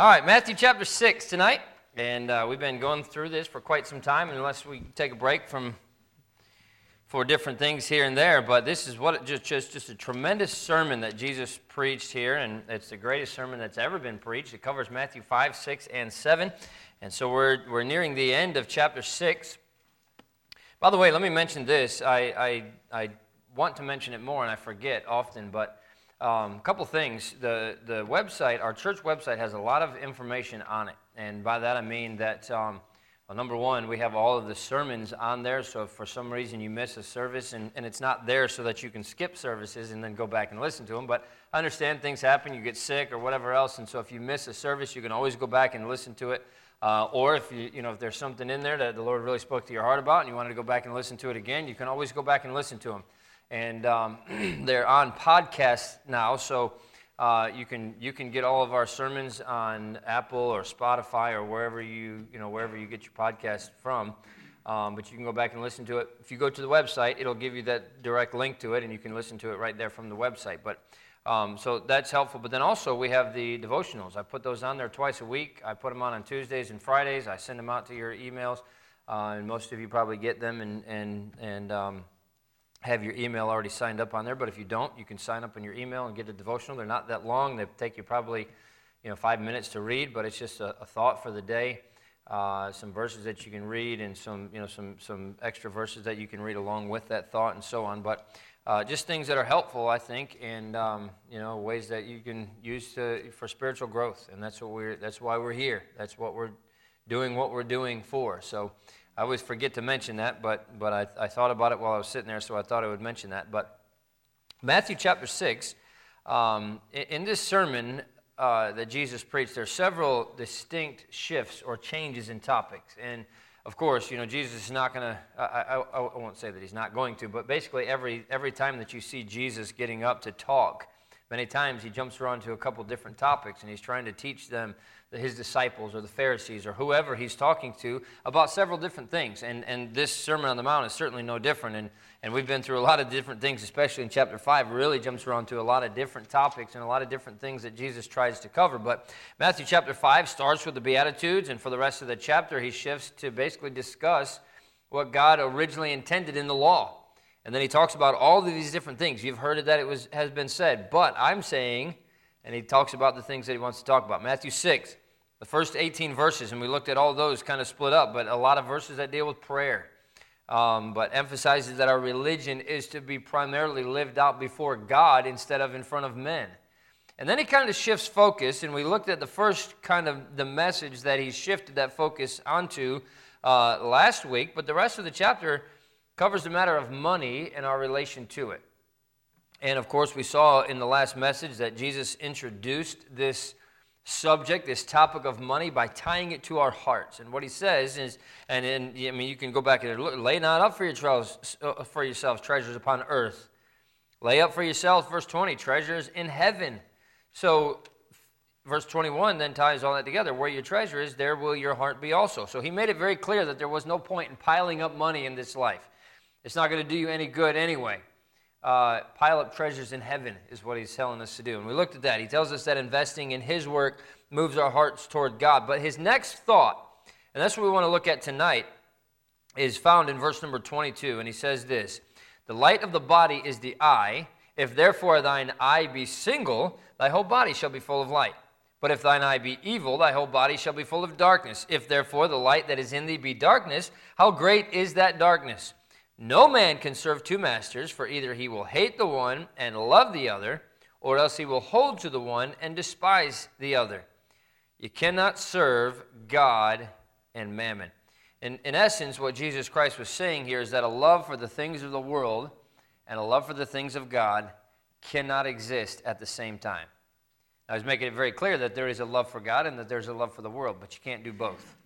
All right, Matthew chapter 6 tonight. And uh, we've been going through this for quite some time, unless we take a break from for different things here and there. But this is what it just, just, just a tremendous sermon that Jesus preached here, and it's the greatest sermon that's ever been preached. It covers Matthew 5, 6, and 7. And so we're, we're nearing the end of chapter 6. By the way, let me mention this. I, I, I want to mention it more, and I forget often, but a um, couple things. The, the website, our church website, has a lot of information on it. And by that I mean that, um, well, number one, we have all of the sermons on there. So if for some reason you miss a service and, and it's not there so that you can skip services and then go back and listen to them. But I understand things happen, you get sick or whatever else. And so if you miss a service, you can always go back and listen to it. Uh, or if you, you know if there's something in there that the Lord really spoke to your heart about and you wanted to go back and listen to it again, you can always go back and listen to them and um, they're on podcast now. So uh, you can you can get all of our sermons on Apple or Spotify or wherever you you know wherever you get your podcast from. Um, but you can go back and listen to it. If you go to the website, it'll give you that direct link to it, and you can listen to it right there from the website. But um, so that's helpful. But then also we have the devotionals. I put those on there twice a week. I put them on on Tuesdays and Fridays. I send them out to your emails, uh, and most of you probably get them. And and and um, have your email already signed up on there. But if you don't, you can sign up on your email and get a devotional. They're not that long. They take you probably, you know, five minutes to read, but it's just a, a thought for the day. Uh, some verses that you can read and some, you know, some, some extra verses that you can read along with that thought and so on. But uh, just things that are helpful, I think, and um, you know, ways that you can use to, for spiritual growth. And that's what we're, that's why we're here. That's what we're doing. What we're doing for. So. I always forget to mention that, but, but I, I thought about it while I was sitting there, so I thought I would mention that. But Matthew chapter 6, um, in, this sermon uh, that Jesus preached, there are several distinct shifts or changes in topics. And of course, you know, Jesus is not going to, I, I, I won't say that he's not going to, but basically every, every time that you see Jesus getting up to talk, many times he jumps around to a couple different topics and he's trying to teach them his disciples or the Pharisees or whoever he's talking to about several different things. And, and this Sermon on the Mount is certainly no different. And, and we've been through a lot of different things, especially in chapter 5, really jumps around to a lot of different topics and a lot of different things that Jesus tries to cover. But Matthew chapter 5 starts with the Beatitudes, and for the rest of the chapter, he shifts to basically discuss what God originally intended in the law. And then he talks about all of these different things. You've heard that it was, has been said, but I'm saying, and he talks about the things that he wants to talk about. Matthew 6, the first 18 verses, and we looked at all those kind of split up, but a lot of verses that deal with prayer. Um, but emphasizes that our religion is to be primarily lived out before God instead of in front of men. And then he kind of shifts focus, and we looked at the first kind of the message that he shifted that focus onto uh, last week, but the rest of the chapter covers the matter of money and our relation to it. And of course, we saw in the last message that Jesus introduced this subject, this topic of money, by tying it to our hearts. And what he says is, and in, I mean, you can go back and look, lay not up for, your trials, uh, for yourselves treasures upon earth. Lay up for yourselves, verse 20, treasures in heaven. So, verse 21 then ties all that together. Where your treasure is, there will your heart be also. So, he made it very clear that there was no point in piling up money in this life. It's not going to do you any good anyway uh, pile up treasures in heaven, is what he's telling us to do. And we looked at that. He tells us that investing in his work moves our hearts toward God. But his next thought, and that's what we want to look at tonight, is found in verse number 22. And he says this The light of the body is the eye. If therefore thine eye be single, thy whole body shall be full of light. But if thine eye be evil, thy whole body shall be full of darkness. If therefore the light that is in thee be darkness, how great is that darkness? No man can serve two masters, for either he will hate the one and love the other, or else he will hold to the one and despise the other. You cannot serve God and mammon. In, in essence, what Jesus Christ was saying here is that a love for the things of the world and a love for the things of God cannot exist at the same time. I was making it very clear that there is a love for God and that there's a love for the world, but you can't do both.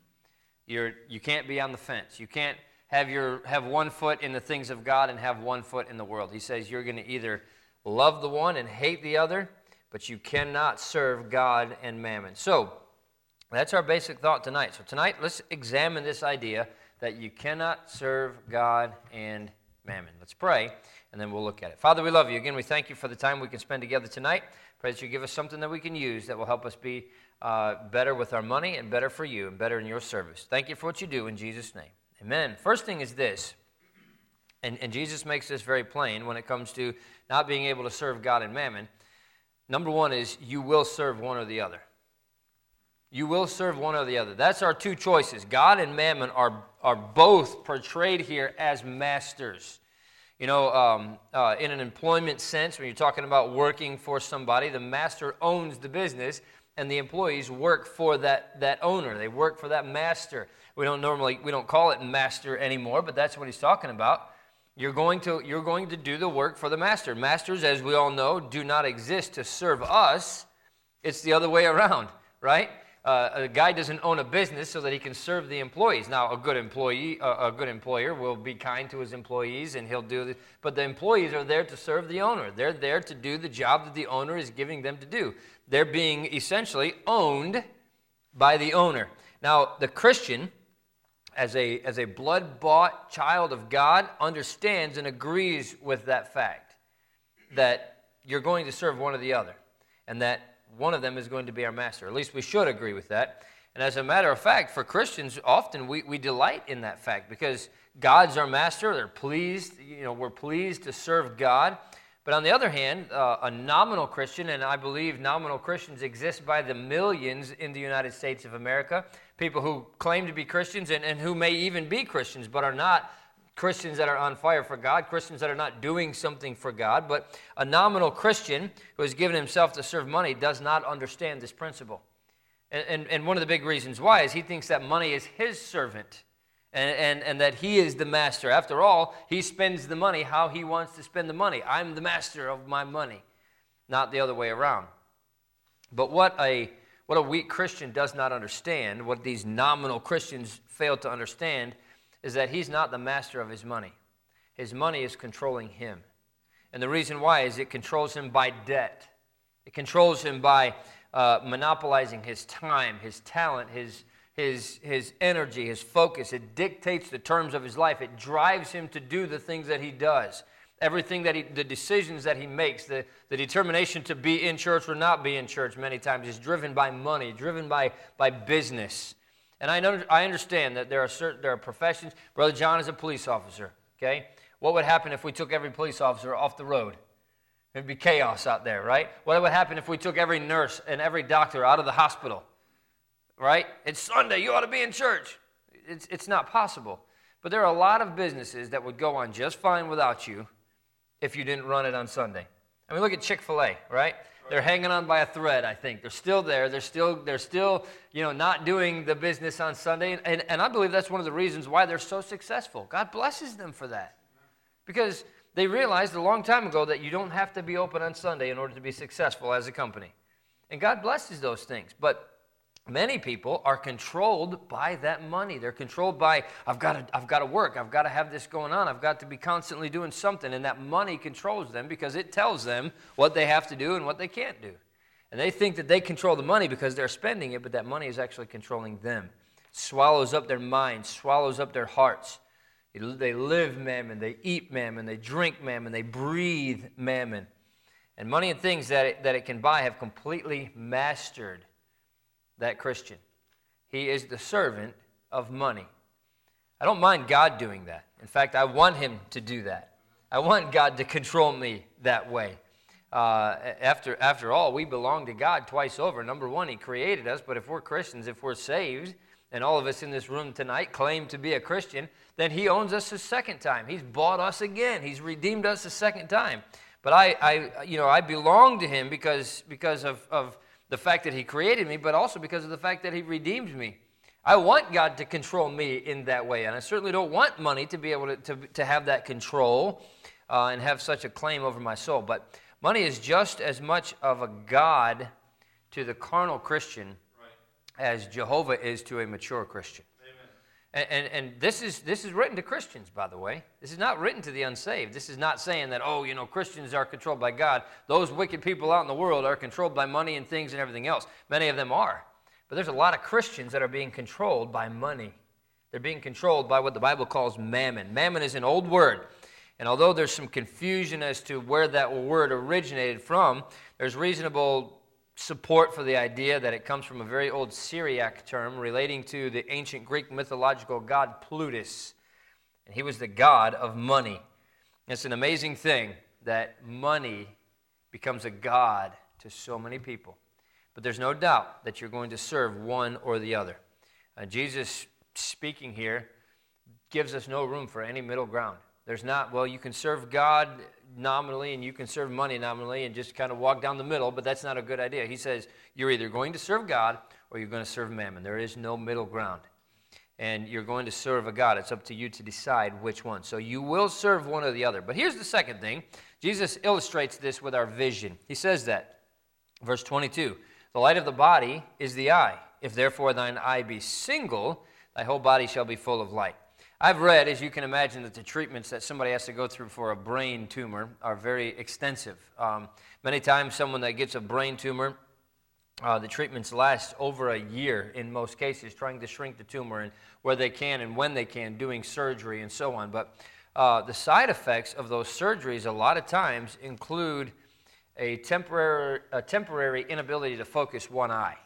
You're, you can't be on the fence. You can't have, your, have one foot in the things of God and have one foot in the world. He says you're going to either love the one and hate the other, but you cannot serve God and mammon. So, that's our basic thought tonight. So, tonight, let's examine this idea that you cannot serve God and mammon. Let's pray, and then we'll look at it. Father, we love you. Again, we thank you for the time we can spend together tonight. Pray that you give us something that we can use that will help us be uh, better with our money and better for you and better in your service. Thank you for what you do in Jesus' name. Amen. First thing is this, and, and Jesus makes this very plain when it comes to not being able to serve God and mammon. Number one is you will serve one or the other. You will serve one or the other. That's our two choices. God and mammon are, are both portrayed here as masters. You know, um, uh, in an employment sense, when you're talking about working for somebody, the master owns the business and the employees work for that, that owner. They work for that master. We don't normally, we don't call it master anymore, but that's what he's talking about. You're going to, you're going to do the work for the master. Masters, as we all know, do not exist to serve us. It's the other way around, right? Uh, a guy doesn't own a business so that he can serve the employees. Now, a good employee, uh, a good employer will be kind to his employees and he'll do this. But the employees are there to serve the owner. They're there to do the job that the owner is giving them to do. They're being essentially owned by the owner. Now, the Christian, as a, as a blood bought child of God, understands and agrees with that fact that you're going to serve one or the other, and that one of them is going to be our master. At least we should agree with that. And as a matter of fact, for Christians, often we, we delight in that fact because God's our master. They're pleased, you know, we're pleased to serve God. But on the other hand, uh, a nominal Christian, and I believe nominal Christians exist by the millions in the United States of America, people who claim to be Christians and, and who may even be Christians but are not Christians that are on fire for God, Christians that are not doing something for God. But a nominal Christian who has given himself to serve money does not understand this principle. And, and, and one of the big reasons why is he thinks that money is his servant and, and, and that he is the master. After all, he spends the money how he wants to spend the money. I'm the master of my money, not the other way around. But what a, what a weak Christian does not understand, what these nominal Christians fail to understand, is that he's not the master of his money. His money is controlling him. And the reason why is it controls him by debt. It controls him by uh, monopolizing his time, his talent, his, his, his energy, his focus. It dictates the terms of his life. It drives him to do the things that he does. Everything that he, the decisions that he makes, the, the determination to be in church or not be in church many times is driven by money, driven by, by business. And I, know, I understand that there are, certain, there are professions. Brother John is a police officer, okay? What would happen if we took every police officer off the road? It'd be chaos out there, right? What would happen if we took every nurse and every doctor out of the hospital? Right? It's Sunday, you ought to be in church. It's, it's not possible. But there are a lot of businesses that would go on just fine without you if you didn't run it on Sunday. I mean, look at Chick fil A, right? They're hanging on by a thread, I think. They're still there. They're still, they're still you know, not doing the business on Sunday. And, and I believe that's one of the reasons why they're so successful. God blesses them for that. Because they realized a long time ago that you don't have to be open on Sunday in order to be successful as a company. And God blesses those things. But Many people are controlled by that money. They're controlled by, I've got, to, I've got to work, I've got to have this going on, I've got to be constantly doing something. And that money controls them because it tells them what they have to do and what they can't do. And they think that they control the money because they're spending it, but that money is actually controlling them. Swallows up their minds, swallows up their hearts. They live mammon, they eat mammon, they drink mammon, they breathe mammon. And money and things that it, that it can buy have completely mastered that Christian. He is the servant of money. I don't mind God doing that. In fact, I want Him to do that. I want God to control me that way. Uh, after, after all, we belong to God twice over. Number one, He created us, but if we're Christians, if we're saved, and all of us in this room tonight claim to be a Christian, then He owns us a second time. He's bought us again. He's redeemed us a second time. But I, I you know, I belong to Him because, because of, of the fact that He created me, but also because of the fact that He redeemed me. I want God to control me in that way, and I certainly don't want money to be able to, to, to have that control uh, and have such a claim over my soul. But money is just as much of a God to the carnal Christian right. as Jehovah is to a mature Christian. And, and, and, this, is, this is written to Christians, by the way. This is not written to the unsaved. This is not saying that, oh, you know, Christians are controlled by God. Those wicked people out in the world are controlled by money and things and everything else. Many of them are. But there's a lot of Christians that are being controlled by money. They're being controlled by what the Bible calls mammon. Mammon is an old word. And although there's some confusion as to where that word originated from, there's reasonable support for the idea that it comes from a very old Syriac term relating to the ancient Greek mythological god Plutus. And he was the god of money. It's an amazing thing that money becomes a god to so many people. But there's no doubt that you're going to serve one or the other. Uh, Jesus speaking here gives us no room for any middle ground. There's not, well, you can serve God nominally and you can serve money nominally and just kind of walk down the middle, but that's not a good idea. He says you're either going to serve God or you're going to serve mammon. There is no middle ground. And you're going to serve a God. It's up to you to decide which one. So you will serve one or the other. But here's the second thing Jesus illustrates this with our vision. He says that, verse 22 The light of the body is the eye. If therefore thine eye be single, thy whole body shall be full of light. I've read, as you can imagine, that the treatments that somebody has to go through for a brain tumor are very extensive. Um, many times, someone that gets a brain tumor, uh, the treatments last over a year in most cases, trying to shrink the tumor and where they can and when they can, doing surgery and so on. But uh, the side effects of those surgeries, a lot of times, include a temporary, a temporary inability to focus one eye.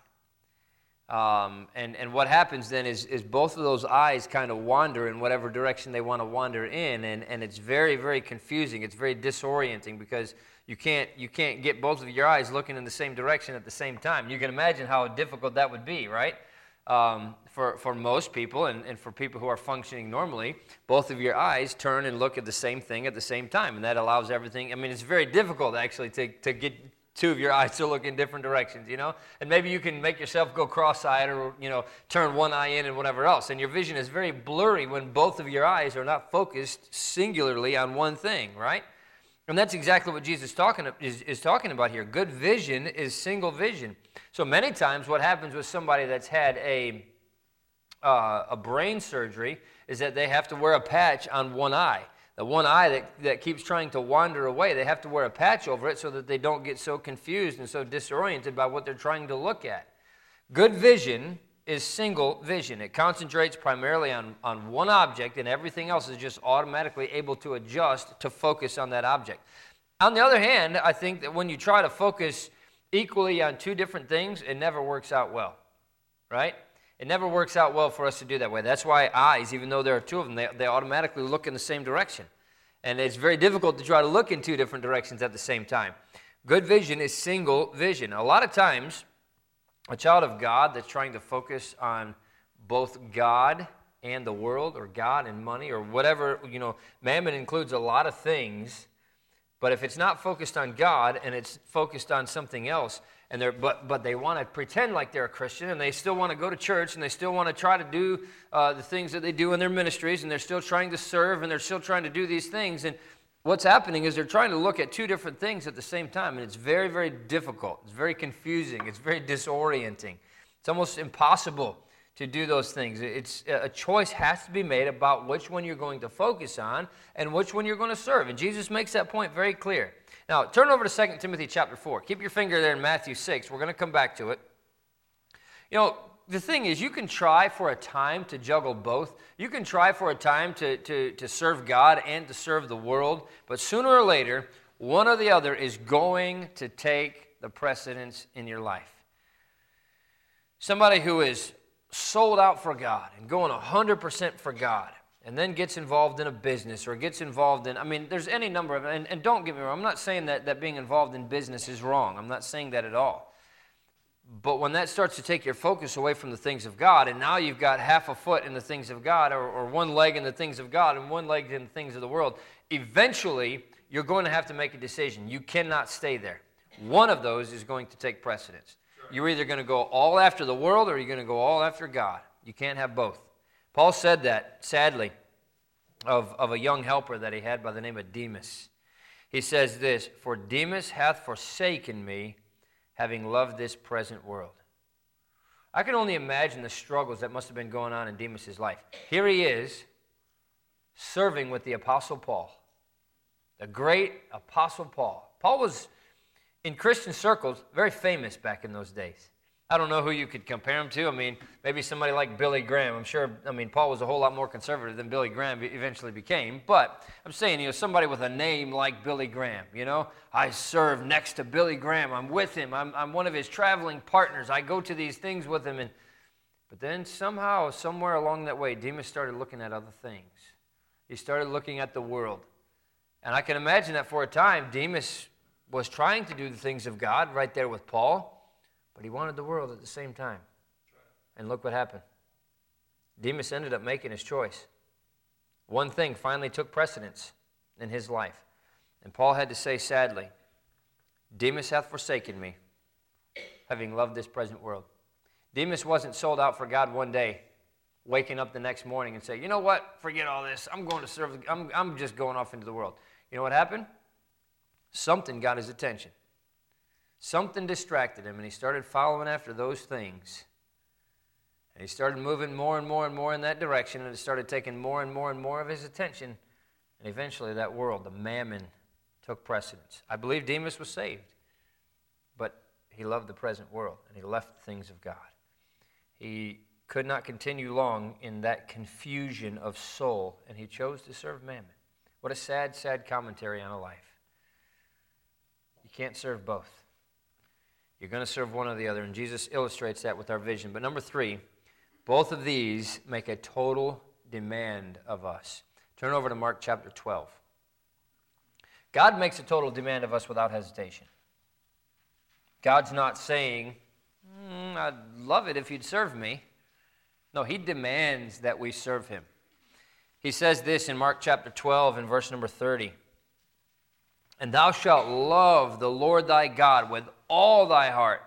Um, and, and what happens then is, is both of those eyes kind of wander in whatever direction they want to wander in, and, and it's very, very confusing. It's very disorienting because you can't, you can't get both of your eyes looking in the same direction at the same time. You can imagine how difficult that would be, right? Um, for, for most people and, and for people who are functioning normally, both of your eyes turn and look at the same thing at the same time, and that allows everything. I mean, it's very difficult actually to, to get two of your eyes to look in different directions, you know? And maybe you can make yourself go cross eyed or, you know, turn one eye in and whatever else. And your vision is very blurry when both of your eyes are not focused singularly on one thing, right? And that's exactly what Jesus talking, is, is talking about here. Good vision is single vision. So many times, what happens with somebody that's had a, uh, a brain surgery is that they have to wear a patch on one eye the one eye that, that keeps trying to wander away, they have to wear a patch over it so that they don't get so confused and so disoriented by what they're trying to look at. Good vision is single vision. It concentrates primarily on, on one object, and everything else is just automatically able to adjust to focus on that object. On the other hand, I think that when you try to focus equally on two different things, it never works out well, right? It never works out well for us to do that way. That's why eyes, even though there are two of them, they, they automatically look in the same direction. And it's very difficult to try to look in two different directions at the same time. Good vision is single vision. A lot of times, a child of God that's trying to focus on both God and the world, or God and money, or whatever, you know, mammon includes a lot of things. But if it's not focused on God and it's focused on something else, and they're, but, but they want to pretend like they're a Christian and they still want to go to church and they still want to try to do uh, the things that they do in their ministries and they're still trying to serve and they're still trying to do these things. And what's happening is they're trying to look at two different things at the same time and it's very, very difficult. It's very confusing. It's very disorienting. It's almost impossible to do those things. It's a choice has to be made about which one you're going to focus on and which one you're going to serve. And Jesus makes that point very clear. Now, turn over to 2 Timothy chapter 4. Keep your finger there in Matthew 6. We're going to come back to it. You know, the thing is, you can try for a time to juggle both. You can try for a time to, to, to serve God and to serve the world, but sooner or later, one or the other is going to take the precedence in your life. Somebody who is sold out for God and going 100% for God and then gets involved in a business or gets involved in, I mean, there's any number of, and, and don't get me wrong, I'm not saying that, that being involved in business is wrong. I'm not saying that at all. But when that starts to take your focus away from the things of God, and now you've got half a foot in the things of God, or, or one leg in the things of God, and one leg in the things of the world, eventually you're going to have to make a decision. You cannot stay there. One of those is going to take precedence. Sure. You're either going to go all after the world or you're going to go all after God. You can't have both. Paul said that, sadly, of, of a young helper that he had by the name of Demas. He says this For Demas hath forsaken me, having loved this present world. I can only imagine the struggles that must have been going on in Demas' life. Here he is, serving with the Apostle Paul, the great Apostle Paul. Paul was, in Christian circles, very famous back in those days. I don't know who you could compare him to. I mean, maybe somebody like Billy Graham. I'm sure, I mean, Paul was a whole lot more conservative than Billy Graham eventually became. But I'm saying, you know, somebody with a name like Billy Graham, you know, I serve next to Billy Graham. I'm with him. I'm, I'm one of his traveling partners. I go to these things with him. And, but then somehow, somewhere along that way, Demas started looking at other things. He started looking at the world. And I can imagine that for a time, Demas was trying to do the things of God right there with Paul. But he wanted the world at the same time. And look what happened. Demas ended up making his choice. One thing finally took precedence in his life. And Paul had to say sadly, Demas hath forsaken me, having loved this present world. Demas wasn't sold out for God one day, waking up the next morning and say, you know what, forget all this. I'm going to serve, I'm, I'm just going off into the world. You know what happened? Something got his attention. Something distracted him, and he started following after those things. And he started moving more and more and more in that direction, and it started taking more and more and more of his attention. And eventually, that world, the mammon, took precedence. I believe Demas was saved, but he loved the present world, and he left the things of God. He could not continue long in that confusion of soul, and he chose to serve mammon. What a sad, sad commentary on a life. You can't serve both. You're going to serve one or the other. And Jesus illustrates that with our vision. But number three, both of these make a total demand of us. Turn over to Mark chapter 12. God makes a total demand of us without hesitation. God's not saying, mm, I'd love it if you'd serve me. No, He demands that we serve Him. He says this in Mark chapter 12 and verse number 30. And thou shalt love the Lord thy God with all thy heart,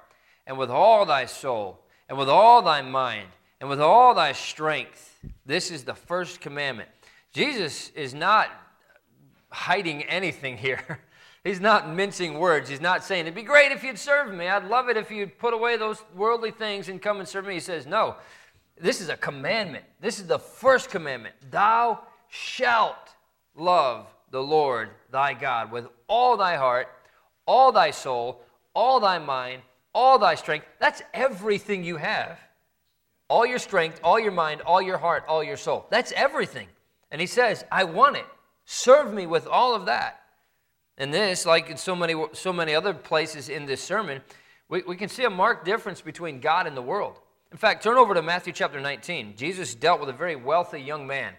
and with all thy soul, and with all thy mind, and with all thy strength. This is the first commandment. Jesus is not hiding anything here. He's not mincing words. He's not saying, It'd be great if you'd serve me. I'd love it if you'd put away those worldly things and come and serve me. He says, No, this is a commandment. This is the first commandment. Thou shalt love the Lord thy God with all thy heart, all thy soul, all thy mind, all thy strength. That's everything you have. All your strength, all your mind, all your heart, all your soul. That's everything. And he says, I want it. Serve me with all of that. And this, like in so many, so many other places in this sermon, we, we can see a marked difference between God and the world. In fact, turn over to Matthew chapter 19. Jesus dealt with a very wealthy young man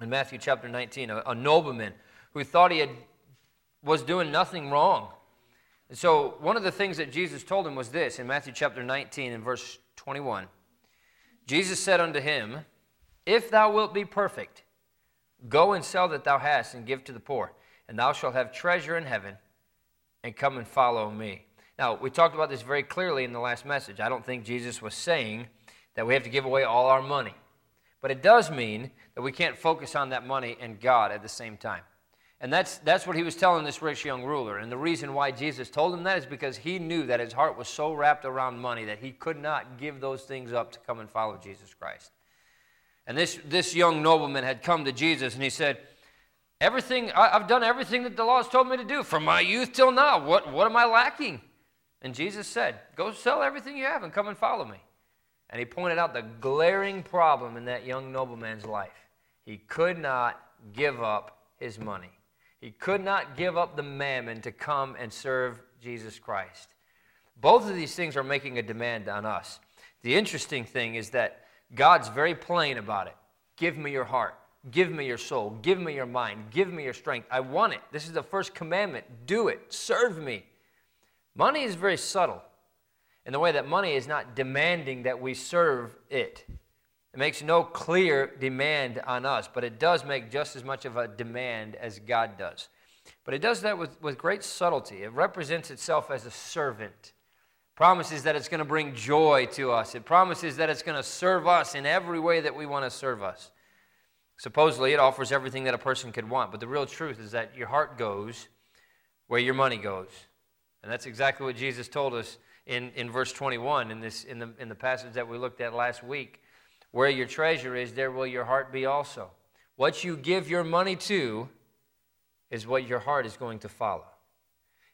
in Matthew chapter 19, a, a nobleman who thought he had, was doing nothing wrong. And so, one of the things that Jesus told him was this in Matthew chapter 19 and verse 21. Jesus said unto him, If thou wilt be perfect, go and sell that thou hast and give to the poor, and thou shalt have treasure in heaven, and come and follow me. Now, we talked about this very clearly in the last message. I don't think Jesus was saying that we have to give away all our money. But it does mean that we can't focus on that money and God at the same time. And that's, that's what he was telling this rich young ruler. And the reason why Jesus told him that is because he knew that his heart was so wrapped around money that he could not give those things up to come and follow Jesus Christ. And this, this young nobleman had come to Jesus and he said, Everything, I've done everything that the law has told me to do from my youth till now. What, what am I lacking? And Jesus said, Go sell everything you have and come and follow me. And he pointed out the glaring problem in that young nobleman's life. He could not give up his money. He could not give up the mammon to come and serve Jesus Christ. Both of these things are making a demand on us. The interesting thing is that God's very plain about it. Give me your heart. Give me your soul. Give me your mind. Give me your strength. I want it. This is the first commandment. Do it. Serve me. Money is very subtle in the way that money is not demanding that we serve it. It makes no clear demand on us, but it does make just as much of a demand as God does. But it does that with, with great subtlety. It represents itself as a servant. Promises that it's going to bring joy to us. It promises that it's going to serve us in every way that we want to serve us. Supposedly, it offers everything that a person could want, but the real truth is that your heart goes where your money goes. And that's exactly what Jesus told us in, in verse 21 in, this, in, the, in the passage that we looked at last week. Where your treasure is, there will your heart be also. What you give your money to is what your heart is going to follow.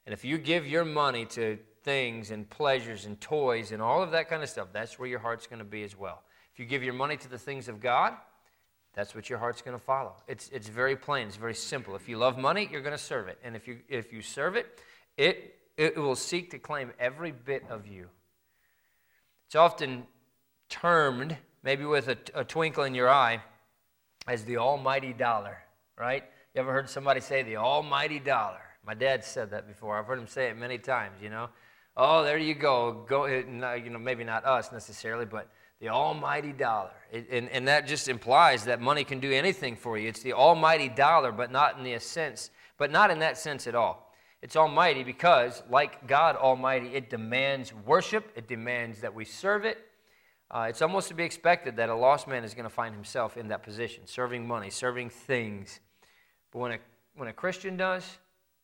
And if you give your money to things and pleasures and toys and all of that kind of stuff, that's where your heart's going to be as well. If you give your money to the things of God, that's what your heart's going to follow. It's, it's very plain, it's very simple. If you love money, you're going to serve it. And if you, if you serve it, it, it will seek to claim every bit of you. It's often termed, maybe with a, a twinkle in your eye, as the almighty dollar, right? You ever heard somebody say the almighty dollar? My dad said that before. I've heard him say it many times, you know. Oh, there you go. Go, eh, you know, maybe not us necessarily, but the almighty dollar. It, and, and that just implies that money can do anything for you. It's the almighty dollar, but not in the sense, but not in that sense at all. It's almighty because, like God Almighty, it demands worship. It demands that we serve it. Uh, it's almost to be expected that a lost man is going to find himself in that position, serving money, serving things. But when a, when a Christian does,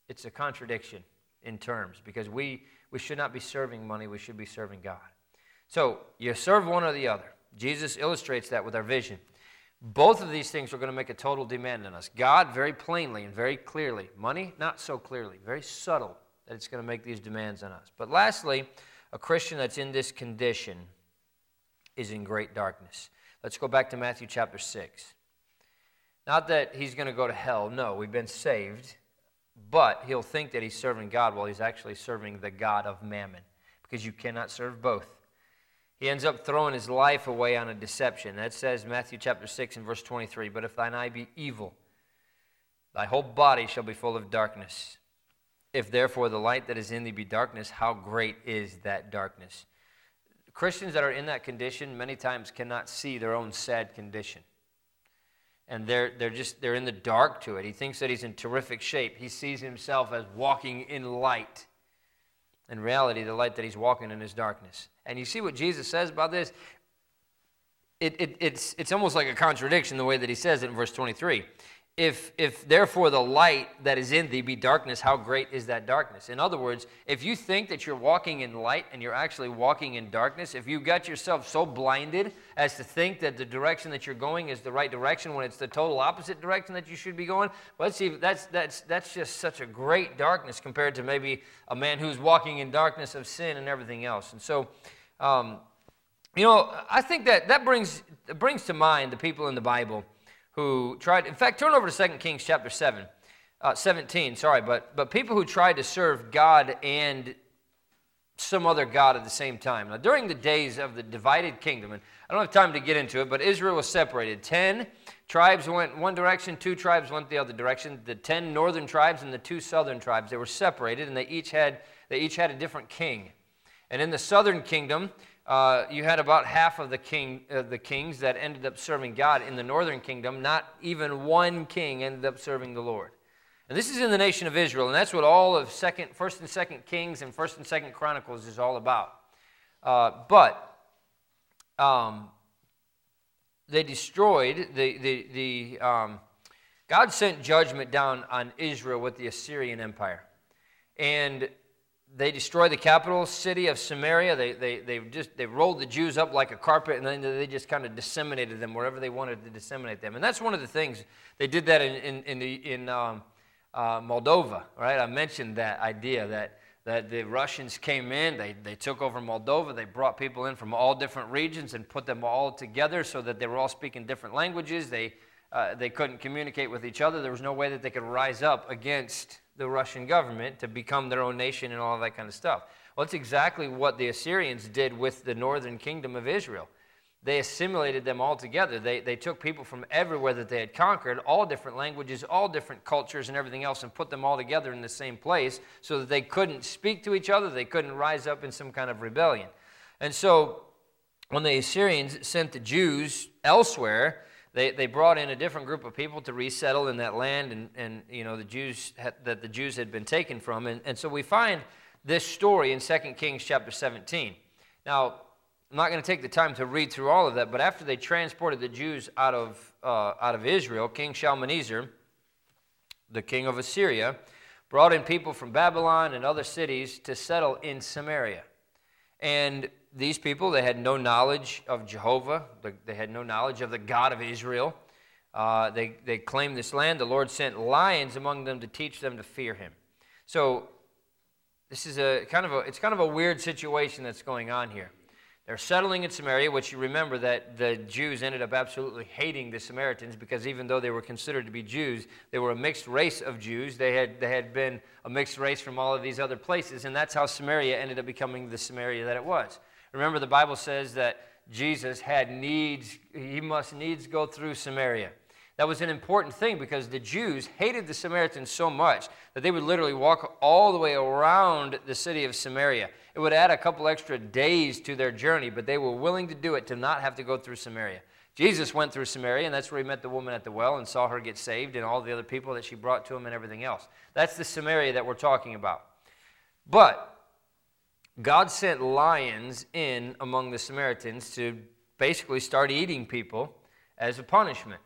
it's a contradiction in terms because we, we should not be serving money, we should be serving God. So you serve one or the other. Jesus illustrates that with our vision. Both of these things are going to make a total demand on us. God, very plainly and very clearly. Money, not so clearly, very subtle that it's going to make these demands on us. But lastly, a Christian that's in this condition is in great darkness. Let's go back to Matthew chapter 6. Not that he's going to go to hell. No, we've been saved. But he'll think that he's serving God while he's actually serving the God of mammon because you cannot serve both. He ends up throwing his life away on a deception. That says Matthew chapter 6 and verse 23 But if thine eye be evil, thy whole body shall be full of darkness. If therefore the light that is in thee be darkness, how great is that darkness? Christians that are in that condition many times cannot see their own sad condition. And they're, they're just they're in the dark to it. He thinks that he's in terrific shape. He sees himself as walking in light. In reality, the light that he's walking in is darkness. And you see what Jesus says about this? It, it, it's, it's almost like a contradiction the way that he says it in verse 23. If, if therefore the light that is in thee be darkness, how great is that darkness? In other words, if you think that you're walking in light and you're actually walking in darkness, if you got yourself so blinded as to think that the direction that you're going is the right direction when it's the total opposite direction that you should be going, well, let's see, that's, that's, that's just such a great darkness compared to maybe a man who's walking in darkness of sin and everything else. And so, um, you know, I think that that brings, brings to mind the people in the Bible who tried, in fact, turn over to 2 Kings chapter 7, uh, 17, sorry, but, but people who tried to serve God and some other God at the same time. Now, during the days of the divided kingdom, and I don't have time to get into it, but Israel was separated. Ten tribes went one direction, two tribes went the other direction. The ten northern tribes and the two southern tribes, they were separated, and they each had, they each had a different king. And in the southern kingdom, uh, you had about half of the, king, uh, the kings that ended up serving God. In the northern kingdom, not even one king ended up serving the Lord. And this is in the nation of Israel, and that's what all of second, First and Second Kings and First and Second Chronicles is all about. Uh, but um, they destroyed the the the. Um, God sent judgment down on Israel with the Assyrian Empire, and they destroyed the capital city of Samaria. They, they, they just they rolled the Jews up like a carpet, and then they just kind of disseminated them wherever they wanted to disseminate them. And that's one of the things they did that in in in, the, in um, uh, Moldova, right? I mentioned that idea that that the Russians came in, they, they took over Moldova, they brought people in from all different regions and put them all together so that they were all speaking different languages. They uh, they couldn't communicate with each other. There was no way that they could rise up against the Russian government to become their own nation and all that kind of stuff. Well, that's exactly what the Assyrians did with the northern kingdom of Israel. They assimilated them all together. They, they took people from everywhere that they had conquered, all different languages, all different cultures, and everything else, and put them all together in the same place so that they couldn't speak to each other. They couldn't rise up in some kind of rebellion. And so, when the Assyrians sent the Jews elsewhere, they, they brought in a different group of people to resettle in that land and, and you know the Jews had, that the Jews had been taken from. And, and so we find this story in 2 Kings chapter 17 now I'm not going to take the time to read through all of that but after they transported the Jews out of uh, out of Israel King Shalmaneser the king of Assyria brought in people from Babylon and other cities to settle in Samaria. And these people, they had no knowledge of Jehovah, they had no knowledge of the God of Israel. Uh, they, they claimed this land. The Lord sent lions among them to teach them to fear him. So This is a kind of a, it's kind of a weird situation that's going on here. They're settling in Samaria, which you remember that the Jews ended up absolutely hating the Samaritans because even though they were considered to be Jews, they were a mixed race of Jews. They had, they had been a mixed race from all of these other places, and that's how Samaria ended up becoming the Samaria that it was. Remember, the Bible says that Jesus had needs, he must needs go through Samaria. That was an important thing because the Jews hated the Samaritans so much that they would literally walk all the way around the city of Samaria. It would add a couple extra days to their journey, but they were willing to do it to not have to go through Samaria. Jesus went through Samaria, and that's where he met the woman at the well and saw her get saved and all the other people that she brought to him and everything else. That's the Samaria that we're talking about. But God sent lions in among the Samaritans to basically start eating people as a punishment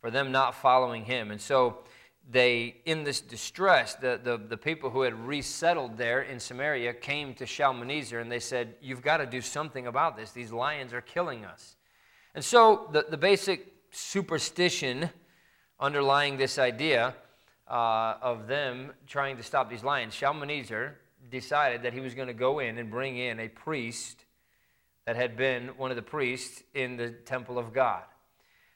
for them not following him. And so they, in this distress, the, the, the people who had resettled there in Samaria came to Shalmaneser and they said, You've got to do something about this. These lions are killing us. And so the, the basic superstition underlying this idea uh, of them trying to stop these lions, Shalmaneser decided that he was going to go in and bring in a priest that had been one of the priests in the temple of God.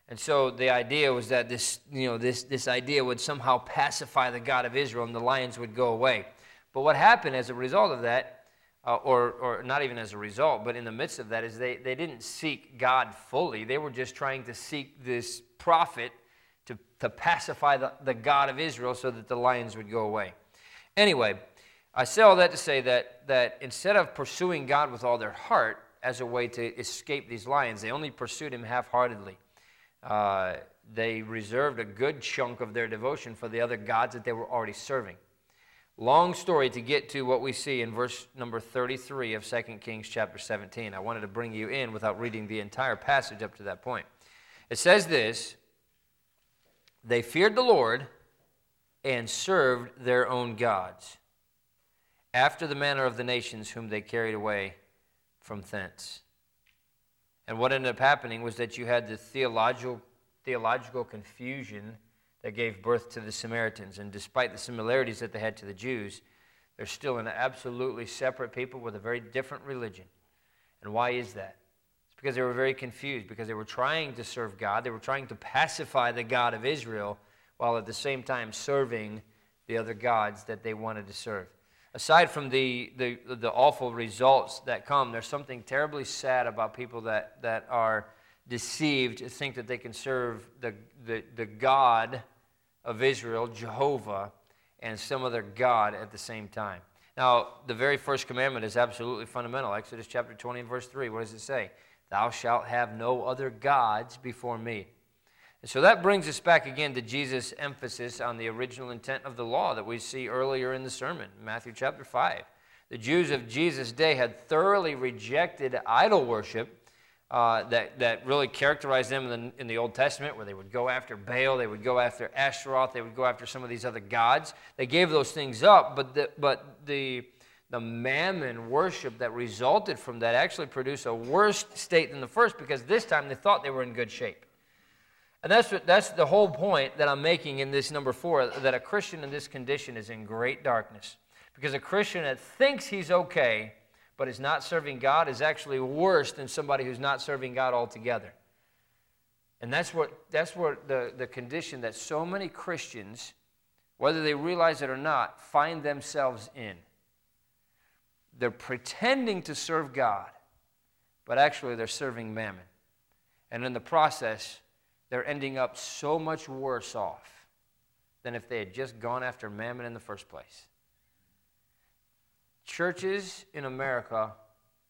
And so the idea was that this, you know, this, this idea would somehow pacify the God of Israel and the lions would go away. But what happened as a result of that, uh, or, or not even as a result, but in the midst of that, is they, they didn't seek God fully. They were just trying to seek this prophet to, to pacify the, the God of Israel so that the lions would go away. Anyway, I say all that to say that, that instead of pursuing God with all their heart as a way to escape these lions, they only pursued him half heartedly uh, they reserved a good chunk of their devotion for the other gods that they were already serving. Long story to get to what we see in verse number 33 of 2 Kings chapter 17. I wanted to bring you in without reading the entire passage up to that point. It says this They feared the Lord and served their own gods, after the manner of the nations whom they carried away from thence. And what ended up happening was that you had the theological, theological confusion that gave birth to the Samaritans. And despite the similarities that they had to the Jews, they're still an absolutely separate people with a very different religion. And why is that? It's because they were very confused, because they were trying to serve God. They were trying to pacify the God of Israel while at the same time serving the other gods that they wanted to serve aside from the, the, the awful results that come, there's something terribly sad about people that, that are deceived to think that they can serve the, the, the God of Israel, Jehovah, and some other God at the same time. Now, the very first commandment is absolutely fundamental. Exodus chapter 20 and verse 3. What does it say? Thou shalt have no other gods before me. And so that brings us back again to Jesus' emphasis on the original intent of the law that we see earlier in the sermon, Matthew chapter 5. The Jews of Jesus' day had thoroughly rejected idol worship uh, that, that really characterized them in the, in the Old Testament, where they would go after Baal, they would go after Ashtaroth, they would go after some of these other gods. They gave those things up, but the, but the, the mammon worship that resulted from that actually produced a worse state than the first because this time they thought they were in good shape. And that's, what, that's the whole point that I'm making in this number four that a Christian in this condition is in great darkness. Because a Christian that thinks he's okay but is not serving God is actually worse than somebody who's not serving God altogether. And that's what, that's what the, the condition that so many Christians, whether they realize it or not, find themselves in. They're pretending to serve God, but actually they're serving mammon. And in the process, they're ending up so much worse off than if they had just gone after mammon in the first place. Churches in America,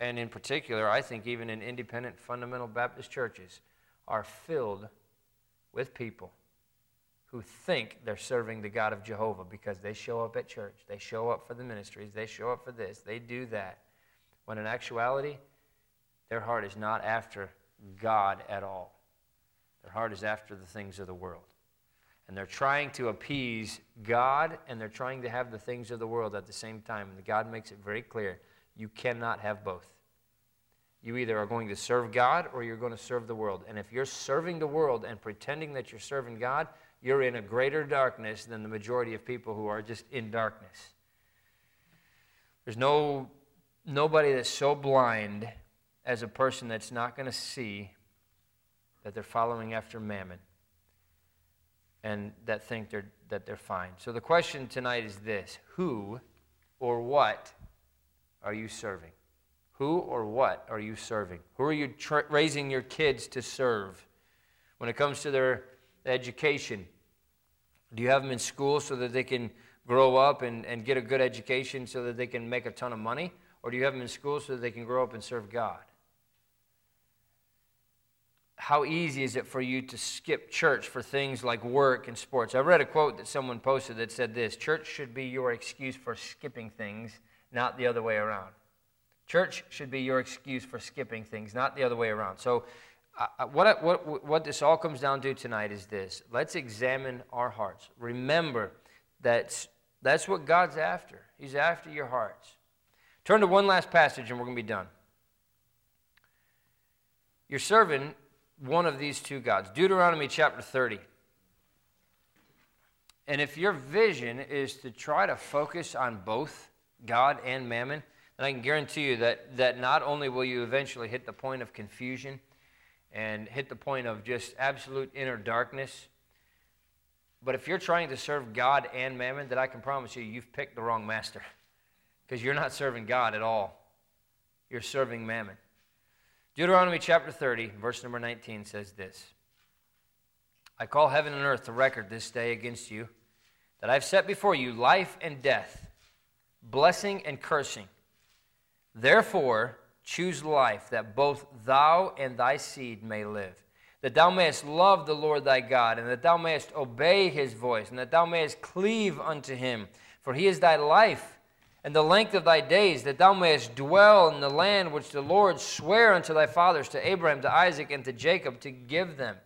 and in particular, I think even in independent fundamental Baptist churches, are filled with people who think they're serving the God of Jehovah because they show up at church, they show up for the ministries, they show up for this, they do that. When in actuality, their heart is not after God at all. Their heart is after the things of the world. And they're trying to appease God and they're trying to have the things of the world at the same time. And God makes it very clear you cannot have both. You either are going to serve God or you're going to serve the world. And if you're serving the world and pretending that you're serving God, you're in a greater darkness than the majority of people who are just in darkness. There's no nobody that's so blind as a person that's not going to see that they're following after mammon and that think they're, that they're fine. So the question tonight is this Who or what are you serving? Who or what are you serving? Who are you tra- raising your kids to serve? When it comes to their education, do you have them in school so that they can grow up and, and get a good education so that they can make a ton of money? Or do you have them in school so that they can grow up and serve God? How easy is it for you to skip church for things like work and sports? I read a quote that someone posted that said this Church should be your excuse for skipping things, not the other way around. Church should be your excuse for skipping things, not the other way around. So, uh, what, what, what this all comes down to tonight is this let's examine our hearts. Remember that that's what God's after, He's after your hearts. Turn to one last passage and we're going to be done. You're serving one of these two gods. Deuteronomy chapter 30. And if your vision is to try to focus on both God and mammon, then I can guarantee you that, that not only will you eventually hit the point of confusion and hit the point of just absolute inner darkness, but if you're trying to serve God and mammon, then I can promise you, you've picked the wrong master because you're not serving God at all. You're serving mammon. Deuteronomy chapter 30, verse number 19 says this I call heaven and earth to record this day against you that I've set before you life and death, blessing and cursing. Therefore, choose life that both thou and thy seed may live, that thou mayest love the Lord thy God, and that thou mayest obey his voice, and that thou mayest cleave unto him. For he is thy life and the length of thy days, that thou mayest dwell in the land which the Lord sware unto thy fathers, to Abraham, to Isaac, and to Jacob, to give them.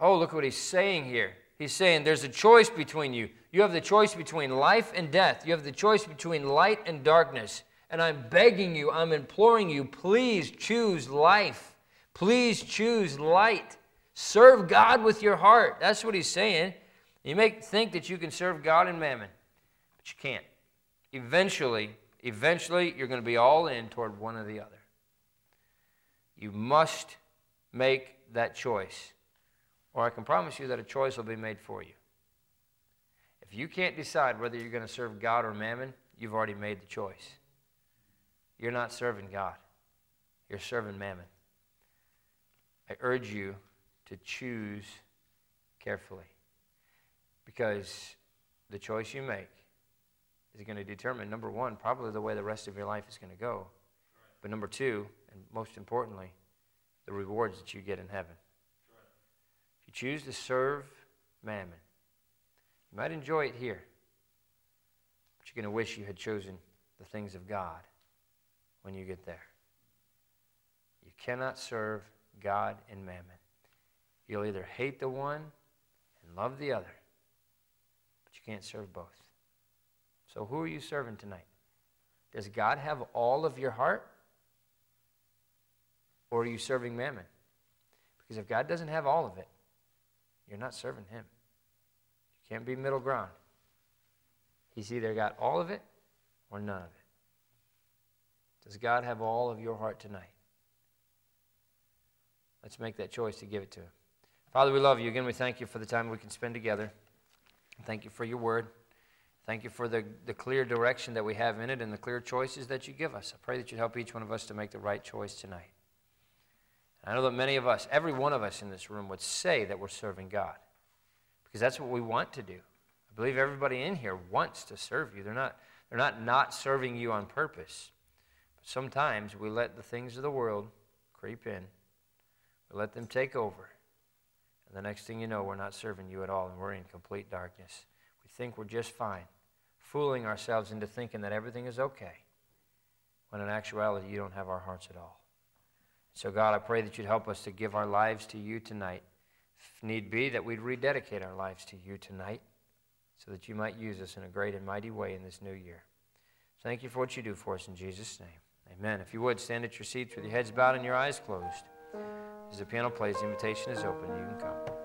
Oh, look what he's saying here. He's saying there's a choice between you. You have the choice between life and death, you have the choice between light and darkness. And I'm begging you, I'm imploring you, please choose life. Please choose light. Serve God with your heart. That's what he's saying. You may think that you can serve God and mammon, but you can't eventually, eventually, you're going to be all in toward one or the other. You must make that choice, or I can promise you that a choice will be made for you. If you can't decide whether you're going to serve God or mammon, you've already made the choice. You're not serving God, you're serving mammon. I urge you to choose carefully because the choice you make is going to determine, number one, probably the way the rest of your life is going to go. But number two, and most importantly, the rewards that you get in heaven. If you choose to serve mammon, you might enjoy it here, but you're going to wish you had chosen the things of God when you get there. You cannot serve God and mammon. You'll either hate the one and love the other, but you can't serve both. So, who are you serving tonight? Does God have all of your heart? Or are you serving mammon? Because if God doesn't have all of it, you're not serving Him. You can't be middle ground. He's either got all of it or none of it. Does God have all of your heart tonight? Let's make that choice to give it to Him. Father, we love you. Again, we thank you for the time we can spend together. Thank you for your word. Thank you for the, the clear direction that we have in it and the clear choices that you give us. I pray that you help each one of us to make the right choice tonight. I know that many of us, every one of us in this room, would say that we're serving God because that's what we want to do. I believe everybody in here wants to serve you. They're not, they're not not serving you on purpose. But sometimes we let the things of the world creep in, we let them take over. And the next thing you know, we're not serving you at all and we're in complete darkness. We think we're just fine fooling ourselves into thinking that everything is okay, when in actuality, you don't have our hearts at all. So, God, I pray that you'd help us to give our lives to you tonight. If need be, that we'd rededicate our lives to you tonight so that you might use us in a great and mighty way in this new year. Thank you for what you do for us in Jesus' name. Amen. If you would, stand at your seats with your heads bowed and your eyes closed. As the piano plays, the invitation is open. You can come.